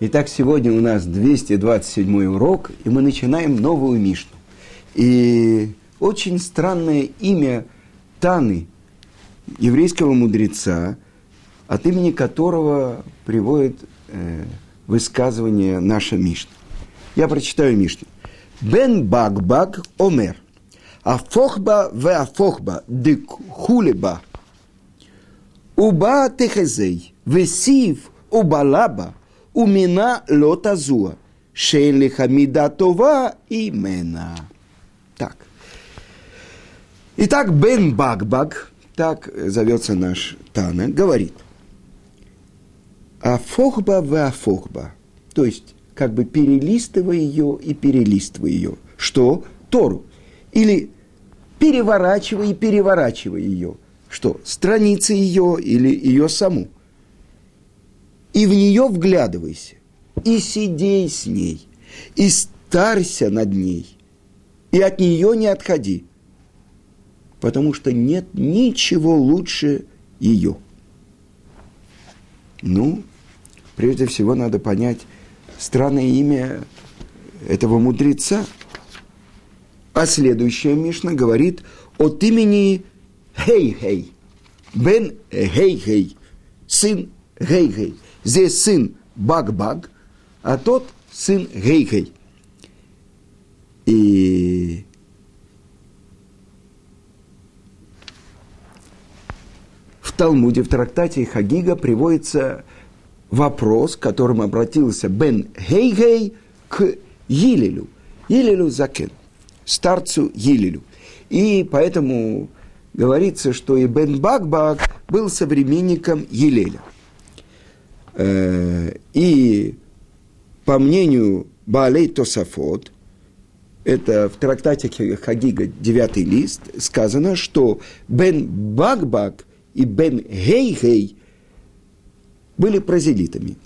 Итак, сегодня у нас 227 урок, и мы начинаем новую Мишну. И очень странное имя Таны, еврейского мудреца, от имени которого приводит э, высказывание наша Мишна. Я прочитаю Мишну. Бен Багбаг Омер. Афохба в афохба дик хулеба. Уба техезей. Весив убалаба умина лотазуа, шейн лихамида това имена. Так. Итак, Бен Багбаг, так зовется наш Тана, говорит. Афохба в афохба. То есть, как бы перелистывая ее и перелистывая ее. Что? Тору. Или переворачивая и переворачивая ее. Что? Страницы ее или ее саму и в нее вглядывайся, и сидей с ней, и старься над ней, и от нее не отходи, потому что нет ничего лучше ее. Ну, прежде всего надо понять странное имя этого мудреца. А следующая Мишна говорит от имени Хей-Хей, Бен Хей-Хей, сын Хей-Хей – Здесь сын Баг-Баг, а тот сын Гей-Гей. И в Талмуде, в трактате Хагига приводится вопрос, к которому обратился Бен Гей-Гей к Елелю. Елелю Закен, старцу Елелю. И поэтому говорится, что и Бен Баг-Баг был современником Елеля – и по мнению Баалей Тосафот, это в трактате Хагига, девятый лист, сказано, что Бен Багбаг и Бен Гейгей были прозелитами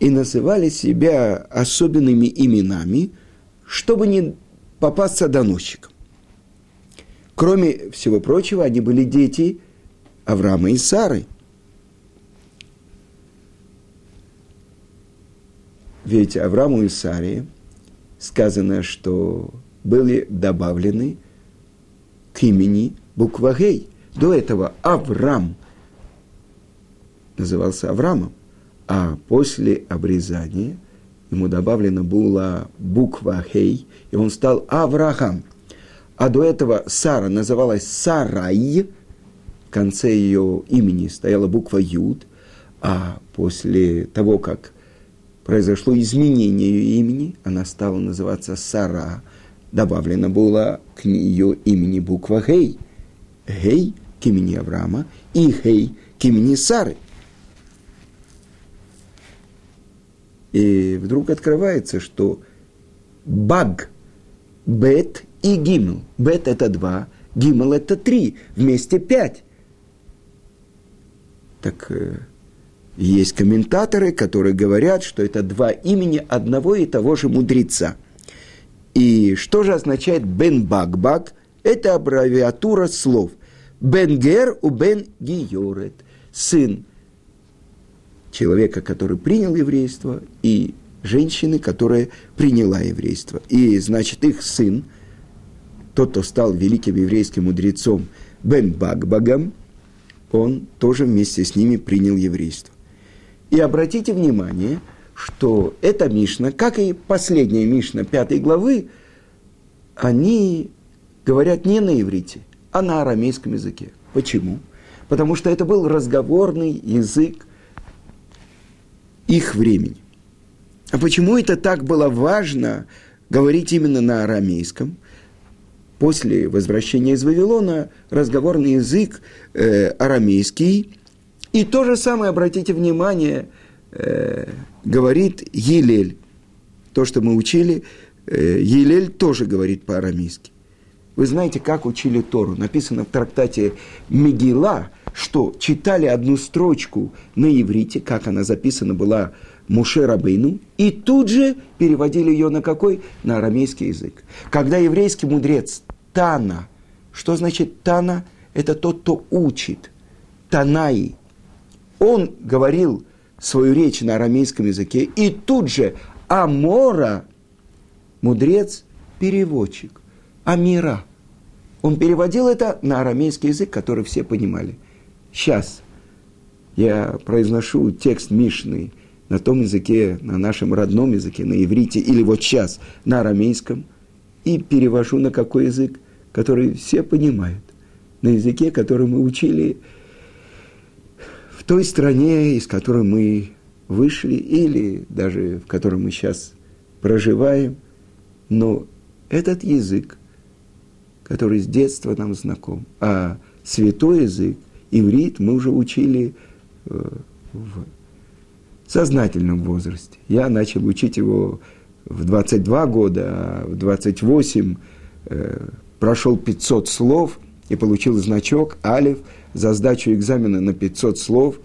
и называли себя особенными именами, чтобы не попасться доносчикам. Кроме всего прочего, они были дети Авраама и Сары – Ведь Аврааму и Саре сказано, что были добавлены к имени буква Гей. До этого Авраам назывался Авраамом, а после обрезания ему добавлена была буква Хей, и он стал Авраам. А до этого Сара называлась Сарай, в конце ее имени стояла буква Юд, а после того, как произошло изменение ее имени, она стала называться Сара, добавлено было к ее имени буква Гей. Гей к имени Авраама и Гей к имени Сары. И вдруг открывается, что Баг, Бет и Гимл. Бет – это два, Гимл – это три, вместе пять. Так э, есть комментаторы, которые говорят, что это два имени одного и того же мудреца. И что же означает Бен Багбаг? Это аббревиатура слов. Бен Гер у Бен Гиорет. Сын человека, который принял еврейство, и женщины, которая приняла еврейство. И, значит, их сын, тот, кто стал великим еврейским мудрецом Бен Багбагом, он тоже вместе с ними принял еврейство. И обратите внимание, что эта Мишна, как и последняя Мишна пятой главы, они говорят не на иврите, а на арамейском языке. Почему? Потому что это был разговорный язык их времени. А почему это так было важно говорить именно на арамейском? После возвращения из Вавилона разговорный язык э, арамейский и то же самое, обратите внимание, э, говорит Елель. То, что мы учили, э, Елель тоже говорит по-арамейски. Вы знаете, как учили Тору? Написано в трактате Мегила, что читали одну строчку на иврите, как она записана была Муше Рабейну, и тут же переводили ее на какой? На арамейский язык. Когда еврейский мудрец Тана, что значит Тана? Это тот, кто учит. Танаи, он говорил свою речь на арамейском языке, и тут же Амора, мудрец, переводчик, Амира. Он переводил это на арамейский язык, который все понимали. Сейчас я произношу текст Мишны на том языке, на нашем родном языке, на иврите, или вот сейчас на арамейском, и перевожу на какой язык, который все понимают, на языке, который мы учили той стране, из которой мы вышли, или даже в которой мы сейчас проживаем. Но этот язык, который с детства нам знаком, а святой язык, иврит, мы уже учили э, в сознательном возрасте. Я начал учить его в 22 года, а в 28 э, прошел 500 слов и получил значок Алиф за сдачу экзамена на 500 слов.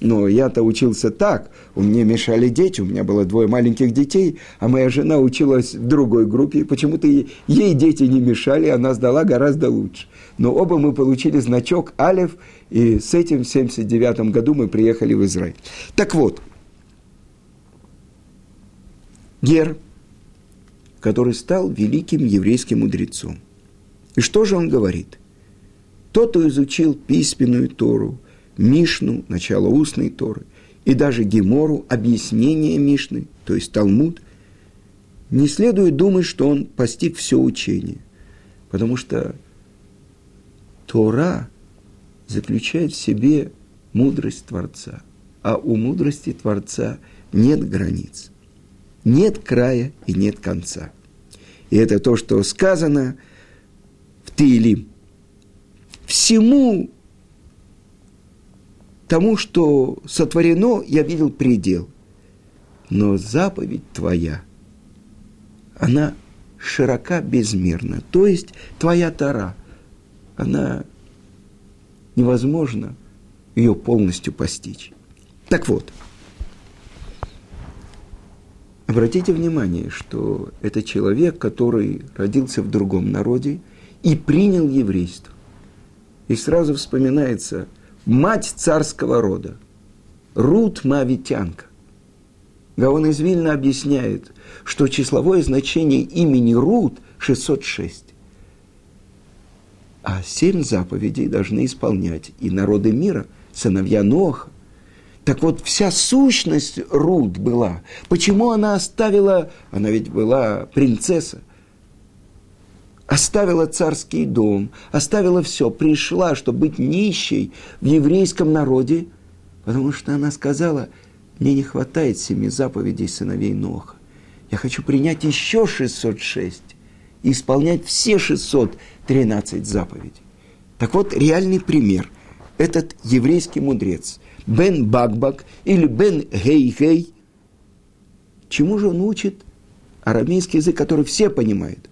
Но я-то учился так, у меня мешали дети, у меня было двое маленьких детей, а моя жена училась в другой группе, почему-то ей дети не мешали, она сдала гораздо лучше. Но оба мы получили значок Алиф, и с этим в 79 году мы приехали в Израиль. Так вот, Гер, который стал великим еврейским мудрецом. И что же он говорит? Тот, кто изучил письменную Тору, Мишну, начало устной Торы, и даже Гемору, объяснение Мишны, то есть Талмуд, не следует думать, что он постиг все учение, потому что Тора заключает в себе мудрость Творца, а у мудрости Творца нет границ нет края и нет конца. И это то, что сказано в Таилим. Всему тому, что сотворено, я видел предел. Но заповедь твоя, она широка безмерна. То есть твоя тара, она невозможно ее полностью постичь. Так вот – Обратите внимание, что это человек, который родился в другом народе и принял еврейство. И сразу вспоминается мать царского рода, Рут Мавитянка. Гаон из Вильна объясняет, что числовое значение имени Рут 606. А семь заповедей должны исполнять и народы мира, сыновья Ноха, так вот, вся сущность Рут была. Почему она оставила, она ведь была принцесса, оставила царский дом, оставила все, пришла, чтобы быть нищей в еврейском народе, потому что она сказала, мне не хватает семи заповедей сыновей Ноха. Я хочу принять еще 606 и исполнять все 613 заповедей. Так вот, реальный пример. Этот еврейский мудрец – Бен Багбак или Бен Гей-Гей. Чему же он учит арамейский язык, который все понимают?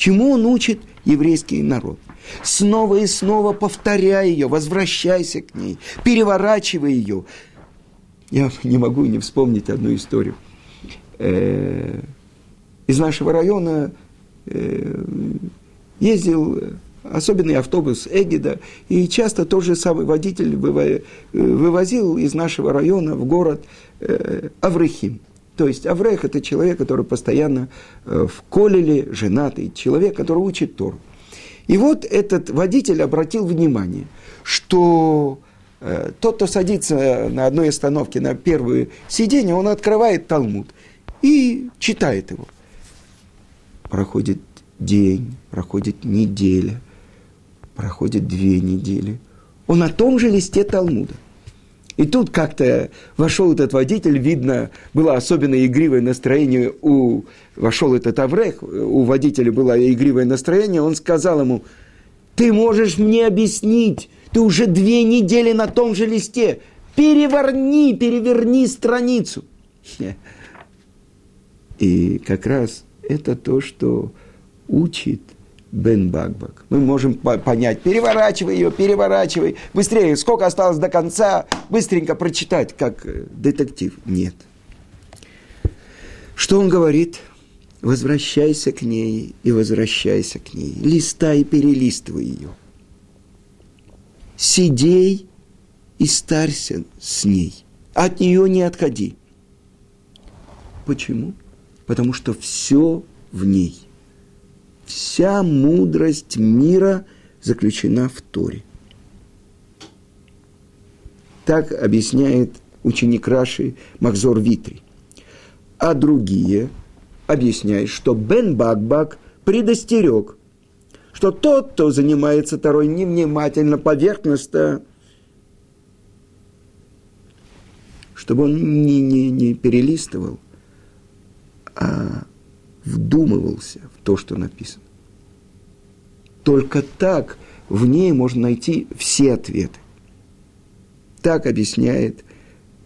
Чему он учит еврейский народ? Снова и снова повторяй ее, возвращайся к ней, переворачивай ее. Я не могу не вспомнить одну историю. Э, из нашего района э, ездил особенный автобус Эгида, и часто тот же самый водитель вывозил из нашего района в город э, Аврехим. То есть Аврех – это человек, который постоянно э, в колеле, женатый, человек, который учит Тору. И вот этот водитель обратил внимание, что э, тот, кто садится на одной остановке на первое сиденье, он открывает Талмуд и читает его. Проходит день, проходит неделя – проходит две недели. Он на том же листе Талмуда. И тут как-то вошел этот водитель, видно, было особенно игривое настроение у... Вошел этот Аврех, у водителя было игривое настроение, он сказал ему, ты можешь мне объяснить, ты уже две недели на том же листе, переверни, переверни страницу. И как раз это то, что учит – Бен Багбак. Мы можем понять, переворачивай ее, переворачивай, быстрее, сколько осталось до конца, быстренько прочитать, как э, детектив. Нет. Что он говорит? Возвращайся к ней и возвращайся к ней. Листай и перелистывай ее. Сидей и старься с ней. От нее не отходи. Почему? Потому что все в ней. Вся мудрость мира заключена в Торе. Так объясняет ученик Раши Махзор Витри. А другие объясняют, что Бен Бакбак предостерег, что тот, кто занимается Торой невнимательно, поверхностно, чтобы он не, не, не перелистывал, а вдумывался в то, что написано. Только так в ней можно найти все ответы. Так объясняет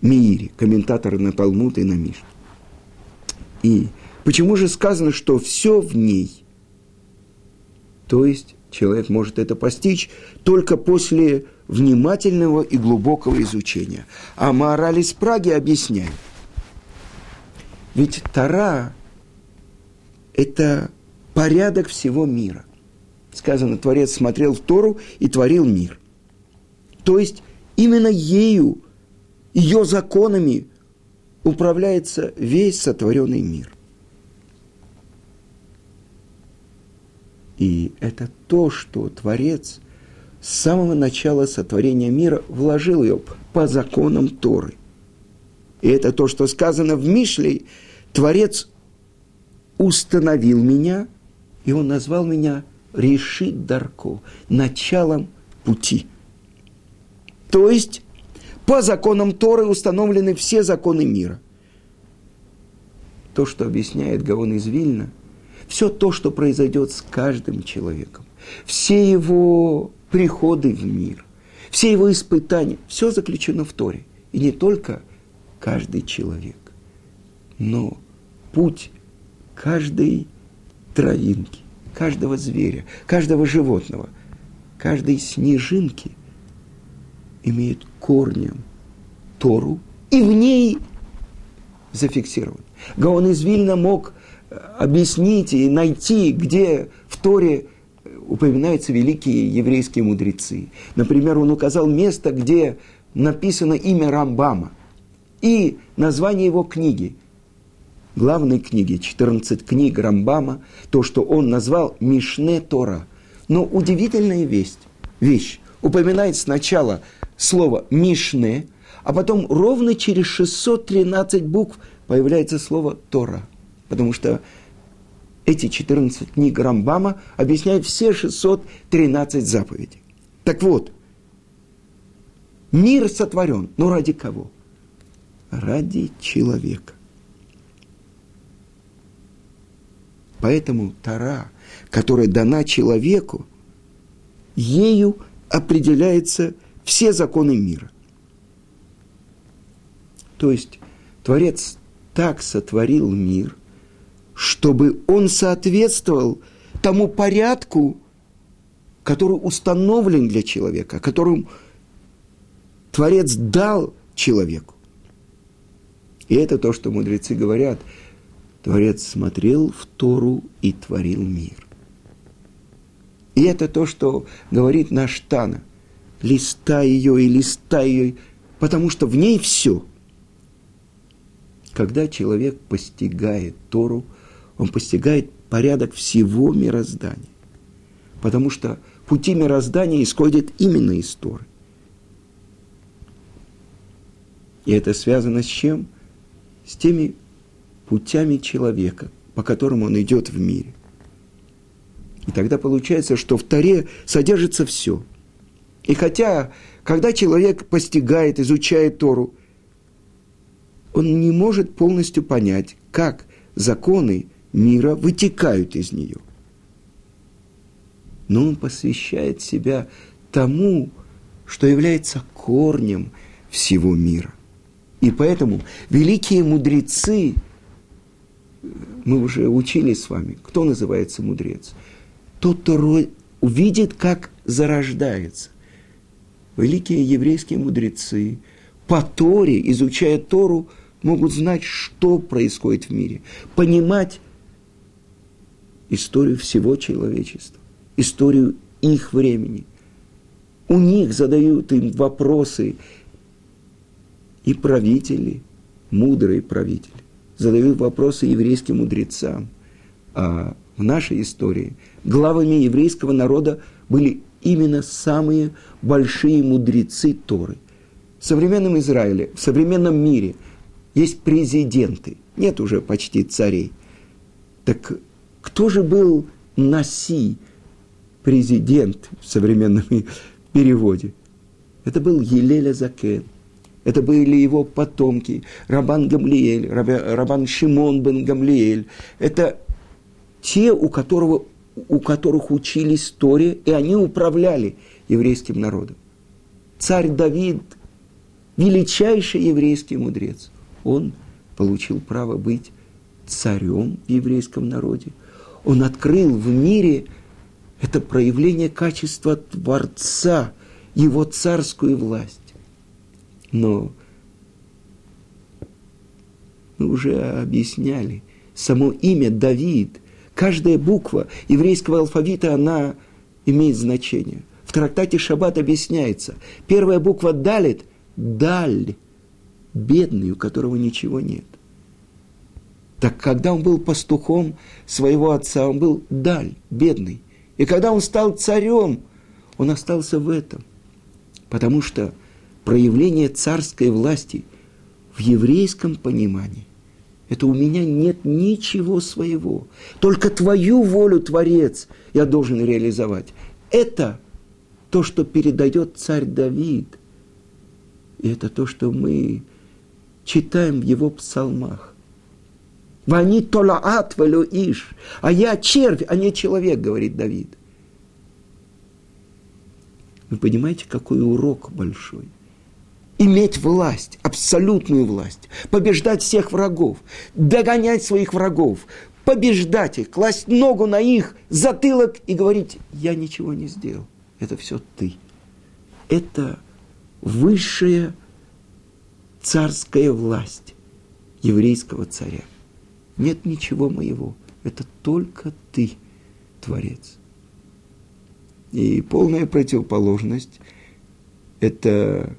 Миири, комментатор на Талмуд и на Миш. И почему же сказано, что все в ней? То есть человек может это постичь только после внимательного и глубокого изучения. А Маораль из Праги объясняет. Ведь Тара – это порядок всего мира. Сказано, Творец смотрел в Тору и творил мир. То есть именно ею, ее законами управляется весь сотворенный мир. И это то, что Творец с самого начала сотворения мира вложил ее по законам Торы. И это то, что сказано в Мишле. Творец установил меня, и он назвал меня решит Дарко, началом пути. То есть, по законам Торы установлены все законы мира. То, что объясняет Гаон из Вильна, все то, что произойдет с каждым человеком, все его приходы в мир, все его испытания, все заключено в Торе. И не только каждый человек, но путь каждой травинки, каждого зверя, каждого животного, каждой снежинки имеет корнем Тору и в ней зафиксирован. Гаон из Вильна мог э, объяснить и найти, где в Торе упоминаются великие еврейские мудрецы. Например, он указал место, где написано имя Рамбама и название его книги – главной книги, 14 книг Рамбама, то, что он назвал Мишне Тора. Но удивительная весть, вещь, упоминает сначала слово Мишне, а потом ровно через 613 букв появляется слово Тора. Потому что эти 14 книг Рамбама объясняют все 613 заповедей. Так вот, мир сотворен, но ради кого? Ради человека. Поэтому Тара, которая дана человеку, ею определяются все законы мира. То есть Творец так сотворил мир, чтобы он соответствовал тому порядку, который установлен для человека, которым Творец дал человеку. И это то, что мудрецы говорят – Творец смотрел в Тору и творил мир. И это то, что говорит наш Тана. Листай ее и листай ее, потому что в ней все. Когда человек постигает Тору, он постигает порядок всего мироздания. Потому что пути мироздания исходят именно из Торы. И это связано с чем? С теми путями человека, по которым он идет в мире. И тогда получается, что в Таре содержится все. И хотя, когда человек постигает, изучает Тору, он не может полностью понять, как законы мира вытекают из нее. Но он посвящает себя тому, что является корнем всего мира. И поэтому великие мудрецы – мы уже учили с вами, кто называется мудрец? Тот, кто увидит, как зарождается. Великие еврейские мудрецы по Торе, изучая Тору, могут знать, что происходит в мире, понимать историю всего человечества, историю их времени. У них задают им вопросы, И правители, мудрые правители, задают вопросы еврейским мудрецам. А в нашей истории главами еврейского народа были именно самые большие мудрецы Торы. В современном Израиле, в современном мире есть президенты, нет уже почти царей. Так кто же был Наси, президент в современном переводе? Это был Елеля Закен. Это были его потомки, Рабан Гамлиэль, Рабан Шимон бен Гамлиэль. Это те, у, которого, у которых учились Торе, и они управляли еврейским народом. Царь Давид, величайший еврейский мудрец, он получил право быть царем в еврейском народе. Он открыл в мире это проявление качества Творца, его царскую власть. Но мы уже объясняли, само имя Давид, каждая буква еврейского алфавита, она имеет значение. В трактате Шаббат объясняется, первая буква Далит – Даль, бедный, у которого ничего нет. Так когда он был пастухом своего отца, он был даль, бедный. И когда он стал царем, он остался в этом. Потому что проявление царской власти в еврейском понимании – это у меня нет ничего своего. Только твою волю, Творец, я должен реализовать. Это то, что передает царь Давид. И это то, что мы читаем в его псалмах. Вани толаат иш. А я червь, а не человек, говорит Давид. Вы понимаете, какой урок большой? Иметь власть, абсолютную власть, побеждать всех врагов, догонять своих врагов, побеждать их, класть ногу на их затылок и говорить, я ничего не сделал, это все ты. Это высшая царская власть еврейского царя. Нет ничего моего. Это только ты, Творец. И полная противоположность – это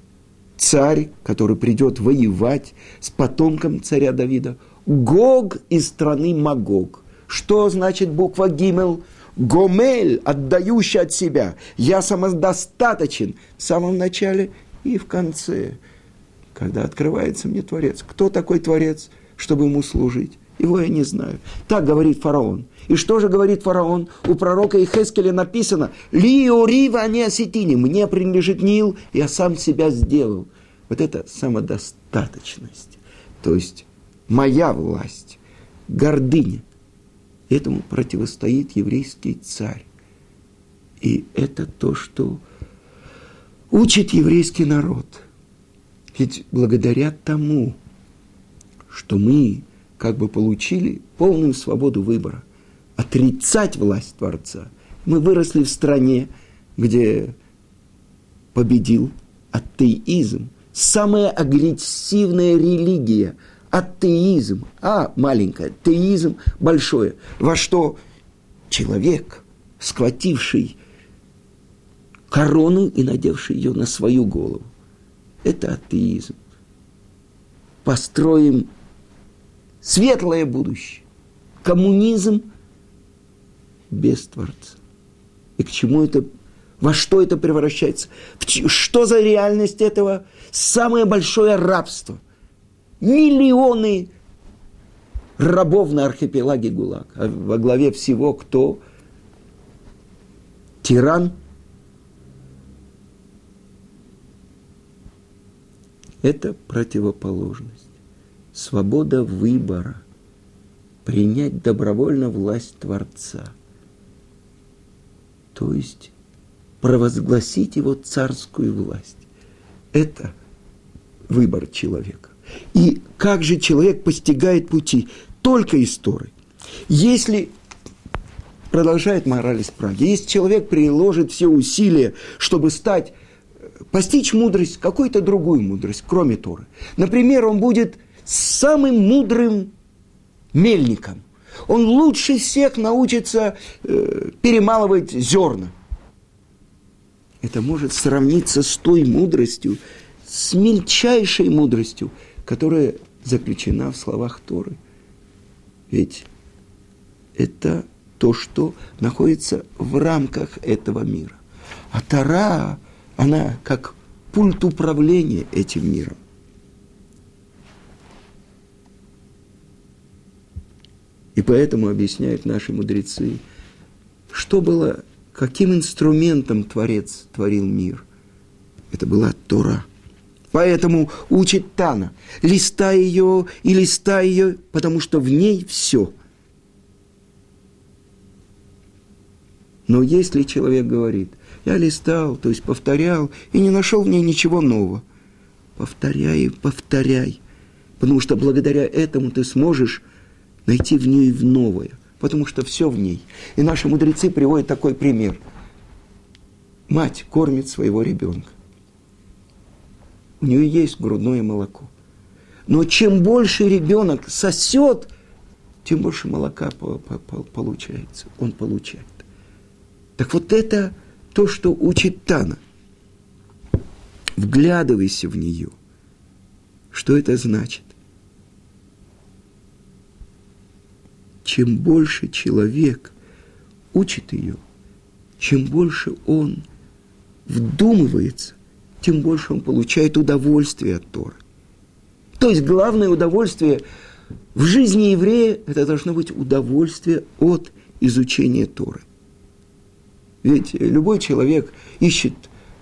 царь, который придет воевать с потомком царя Давида. Гог из страны Магог. Что значит буква Гимел? Гомель, отдающий от себя. Я самодостаточен в самом начале и в конце, когда открывается мне Творец. Кто такой Творец, чтобы ему служить? Его я не знаю. Так говорит фараон. И что же говорит фараон? У пророка Ихескеля написано «Лио рива не осетини» «Мне принадлежит Нил, я сам себя сделал». Вот это самодостаточность. То есть моя власть, гордыня. Этому противостоит еврейский царь. И это то, что учит еврейский народ. Ведь благодаря тому, что мы как бы получили полную свободу выбора, отрицать власть Творца. Мы выросли в стране, где победил атеизм, самая агрессивная религия, атеизм, а маленькая, атеизм большое, во что человек, схвативший корону и надевший ее на свою голову, это атеизм. Построим светлое будущее. Коммунизм без Творца. И к чему это, во что это превращается? Что за реальность этого? Самое большое рабство. Миллионы рабов на архипелаге ГУЛАГ. А во главе всего кто? Тиран. Это противоположность свобода выбора, принять добровольно власть Творца, то есть провозгласить его царскую власть. Это выбор человека. И как же человек постигает пути? Только из Торы. Если продолжает мораль из Праги. Если человек приложит все усилия, чтобы стать, постичь мудрость, какую-то другую мудрость, кроме Торы. Например, он будет самым мудрым мельником. Он лучше всех научится э, перемалывать зерна. Это может сравниться с той мудростью, с мельчайшей мудростью, которая заключена в словах Торы. Ведь это то, что находится в рамках этого мира. А Тара, она как пульт управления этим миром. И поэтому объясняют наши мудрецы, что было, каким инструментом Творец творил мир. Это была Тора. Поэтому учит Тана, листай ее и листай ее, потому что в ней все. Но если человек говорит, я листал, то есть повторял, и не нашел в ней ничего нового, повторяй повторяй, потому что благодаря этому ты сможешь найти в ней в новое, потому что все в ней. И наши мудрецы приводят такой пример. Мать кормит своего ребенка. У нее есть грудное молоко. Но чем больше ребенок сосет, тем больше молока получается. Он получает. Так вот это то, что учит Тана. Вглядывайся в нее. Что это значит? Чем больше человек учит ее, чем больше он вдумывается, тем больше он получает удовольствие от Торы. То есть главное удовольствие в жизни еврея – это должно быть удовольствие от изучения Торы. Ведь любой человек ищет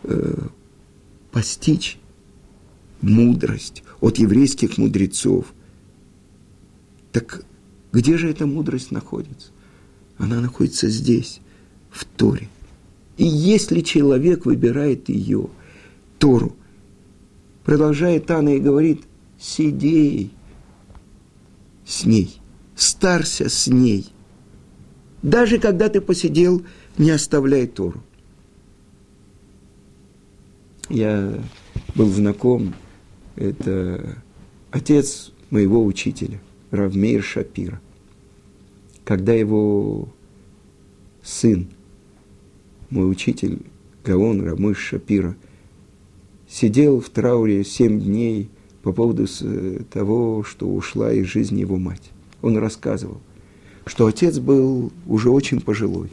э, постичь мудрость от еврейских мудрецов. Так где же эта мудрость находится? Она находится здесь, в Торе. И если человек выбирает ее, Тору, продолжает Анна и говорит, сиди с ней, старся с ней. Даже когда ты посидел, не оставляй Тору. Я был знаком, это отец моего учителя – Равмейр Шапира. Когда его сын, мой учитель Гаон Рамыш Шапира, сидел в трауре семь дней по поводу того, что ушла из жизни его мать. Он рассказывал, что отец был уже очень пожилой.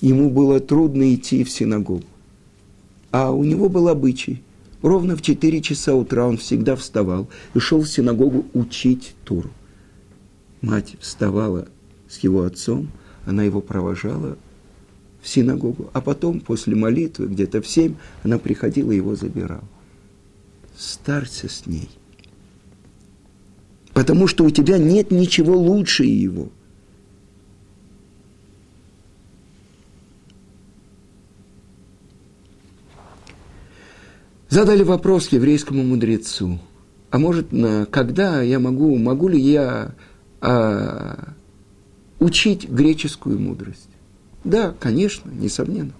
Ему было трудно идти в синагогу. А у него был обычай. Ровно в 4 часа утра он всегда вставал и шел в синагогу учить Туру мать вставала с его отцом, она его провожала в синагогу, а потом, после молитвы, где-то в семь, она приходила и его забирала. Старься с ней. Потому что у тебя нет ничего лучше его. Задали вопрос еврейскому мудрецу. А может, на, когда я могу, могу ли я а, учить греческую мудрость. Да, конечно, несомненно.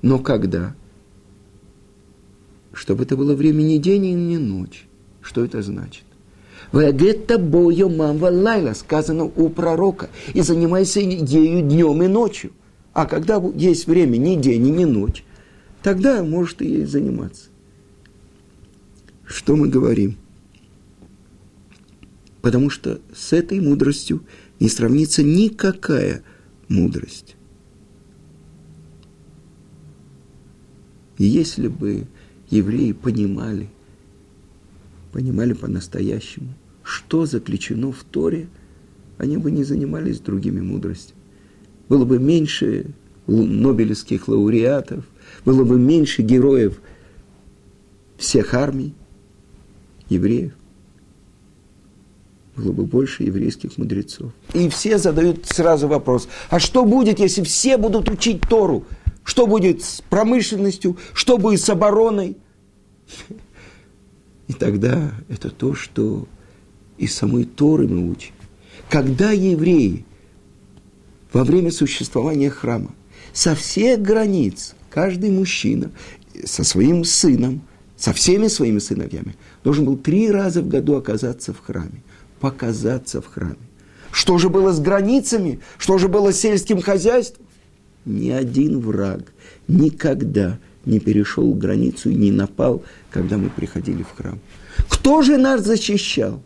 Но когда? Чтобы это было время не день и не ночь. Что это значит? Вагетта бою сказано у пророка, и занимайся ею днем и ночью. А когда есть время ни день и ни ночь, тогда может и ей заниматься. Что мы говорим? Потому что с этой мудростью не сравнится никакая мудрость. Если бы евреи понимали, понимали по-настоящему, что заключено в Торе, они бы не занимались другими мудростями. Было бы меньше нобелевских лауреатов, было бы меньше героев всех армий, евреев было бы больше еврейских мудрецов. И все задают сразу вопрос, а что будет, если все будут учить Тору? Что будет с промышленностью? Что будет с обороной? И тогда это то, что из самой Торы мы учим. Когда евреи во время существования храма со всех границ, каждый мужчина со своим сыном, со всеми своими сыновьями, должен был три раза в году оказаться в храме показаться в храме. Что же было с границами? Что же было с сельским хозяйством? Ни один враг никогда не перешел границу и не напал, когда мы приходили в храм. Кто же нас защищал?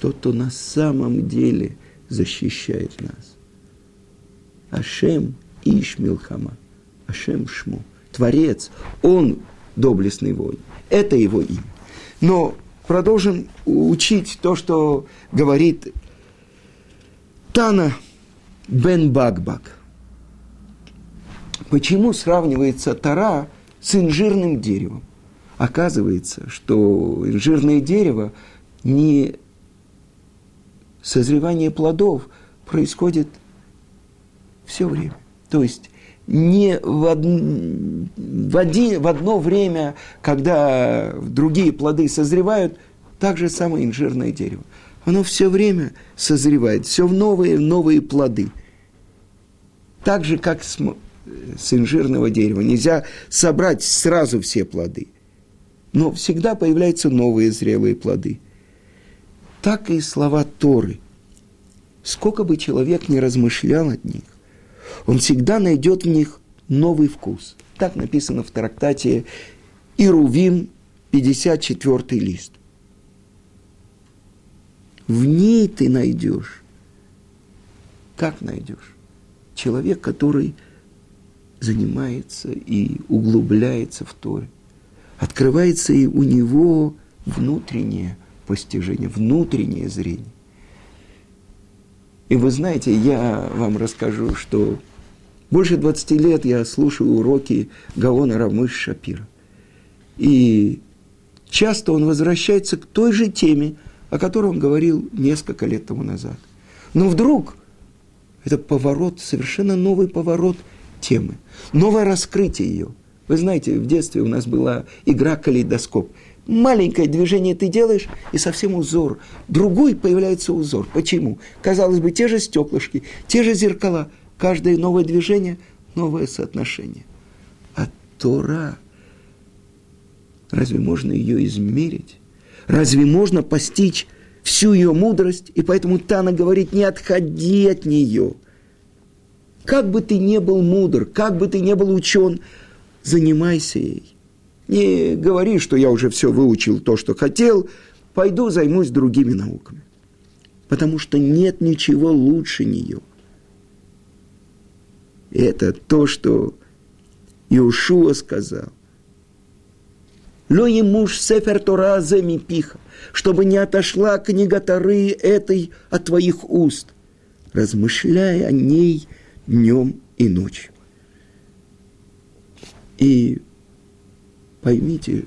Тот, кто на самом деле защищает нас. Ашем Ишмилхама. Ашем Шму. Творец. Он доблестный воин. Это его имя. Но продолжим учить то, что говорит Тана Бен Багбак. Почему сравнивается Тара с инжирным деревом? Оказывается, что инжирное дерево не созревание плодов происходит все время. То есть не в, од... в, один... в одно время, когда другие плоды созревают, так же самое инжирное дерево. Оно все время созревает, все в новые, новые плоды. Так же, как с, с инжирного дерева. Нельзя собрать сразу все плоды. Но всегда появляются новые зрелые плоды. Так и слова Торы. Сколько бы человек ни размышлял от них, он всегда найдет в них новый вкус. Так написано в трактате Ирувим, 54 лист. В ней ты найдешь. Как найдешь? Человек, который занимается и углубляется в Торе. Открывается и у него внутреннее постижение, внутреннее зрение. И вы знаете, я вам расскажу, что больше 20 лет я слушаю уроки Гаона Рамыш Шапира. И часто он возвращается к той же теме, о которой он говорил несколько лет тому назад. Но вдруг это поворот, совершенно новый поворот темы, новое раскрытие ее. Вы знаете, в детстве у нас была игра калейдоскоп. Маленькое движение ты делаешь, и совсем узор. Другой появляется узор. Почему? Казалось бы, те же стеклышки, те же зеркала. Каждое новое движение – новое соотношение. А Тора, разве можно ее измерить? Разве можно постичь всю ее мудрость? И поэтому Тана говорит, не отходи от нее. Как бы ты ни был мудр, как бы ты ни был учен, занимайся ей. Не говори, что я уже все выучил то, что хотел, пойду займусь другими науками. Потому что нет ничего лучше нее. Это то, что Иошуа сказал. Ло муж сефер Тора пиха, чтобы не отошла книга Торы этой от твоих уст, размышляя о ней днем и ночью. И Поймите,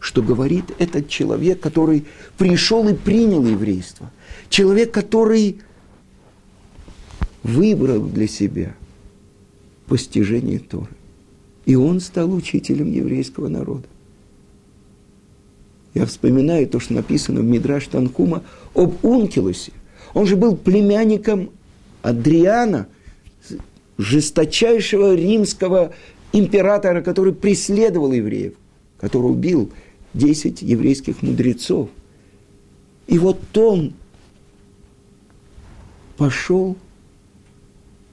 что говорит этот человек, который пришел и принял еврейство. Человек, который выбрал для себя постижение Торы. И он стал учителем еврейского народа. Я вспоминаю то, что написано в Мидраш Танхума об Ункилусе. Он же был племянником Адриана, жесточайшего римского императора, который преследовал евреев который убил 10 еврейских мудрецов. И вот он пошел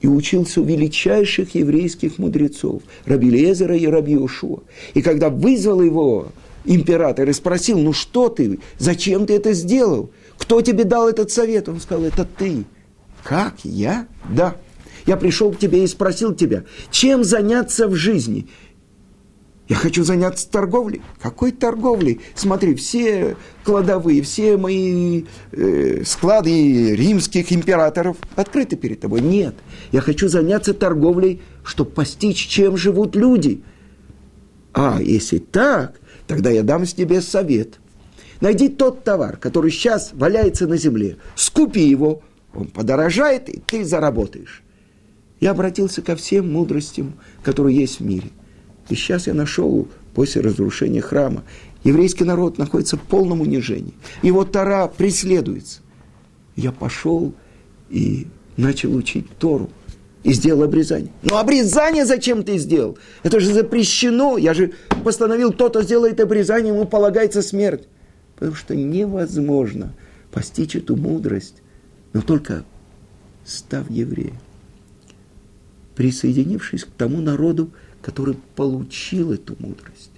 и учился у величайших еврейских мудрецов, Раби Лезера и Раби Ушуа. И когда вызвал его император и спросил, ну что ты, зачем ты это сделал? Кто тебе дал этот совет? Он сказал, это ты. Как? Я? Да. Я пришел к тебе и спросил тебя, чем заняться в жизни? Я хочу заняться торговлей. Какой торговлей? Смотри, все кладовые, все мои э, склады римских императоров открыты перед тобой. Нет, я хочу заняться торговлей, чтобы постичь, чем живут люди. А если так, тогда я дам тебе совет. Найди тот товар, который сейчас валяется на земле, скупи его, он подорожает, и ты заработаешь. Я обратился ко всем мудростям, которые есть в мире. И сейчас я нашел, после разрушения храма, еврейский народ находится в полном унижении. Его Тара преследуется. Я пошел и начал учить Тору. И сделал обрезание. Но обрезание зачем ты сделал? Это же запрещено. Я же постановил, кто-то сделает обрезание, ему полагается смерть. Потому что невозможно постичь эту мудрость, но только став евреем. Присоединившись к тому народу, который получил эту мудрость.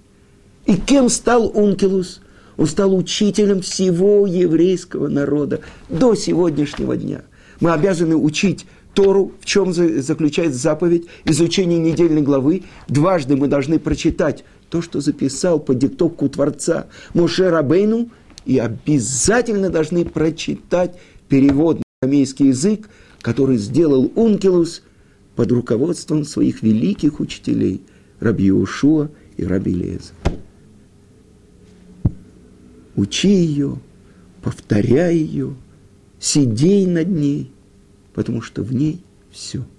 И кем стал Ункилус? Он стал учителем всего еврейского народа до сегодняшнего дня. Мы обязаны учить Тору, в чем заключается заповедь, изучение недельной главы. Дважды мы должны прочитать то, что записал по диктовку Творца Моше Рабейну, и обязательно должны прочитать перевод на арамейский язык, который сделал Ункилус под руководством своих великих учителей Раби Ушуа и Раби Леза. Учи ее, повторяй ее, сидей над ней – потому что в ней все –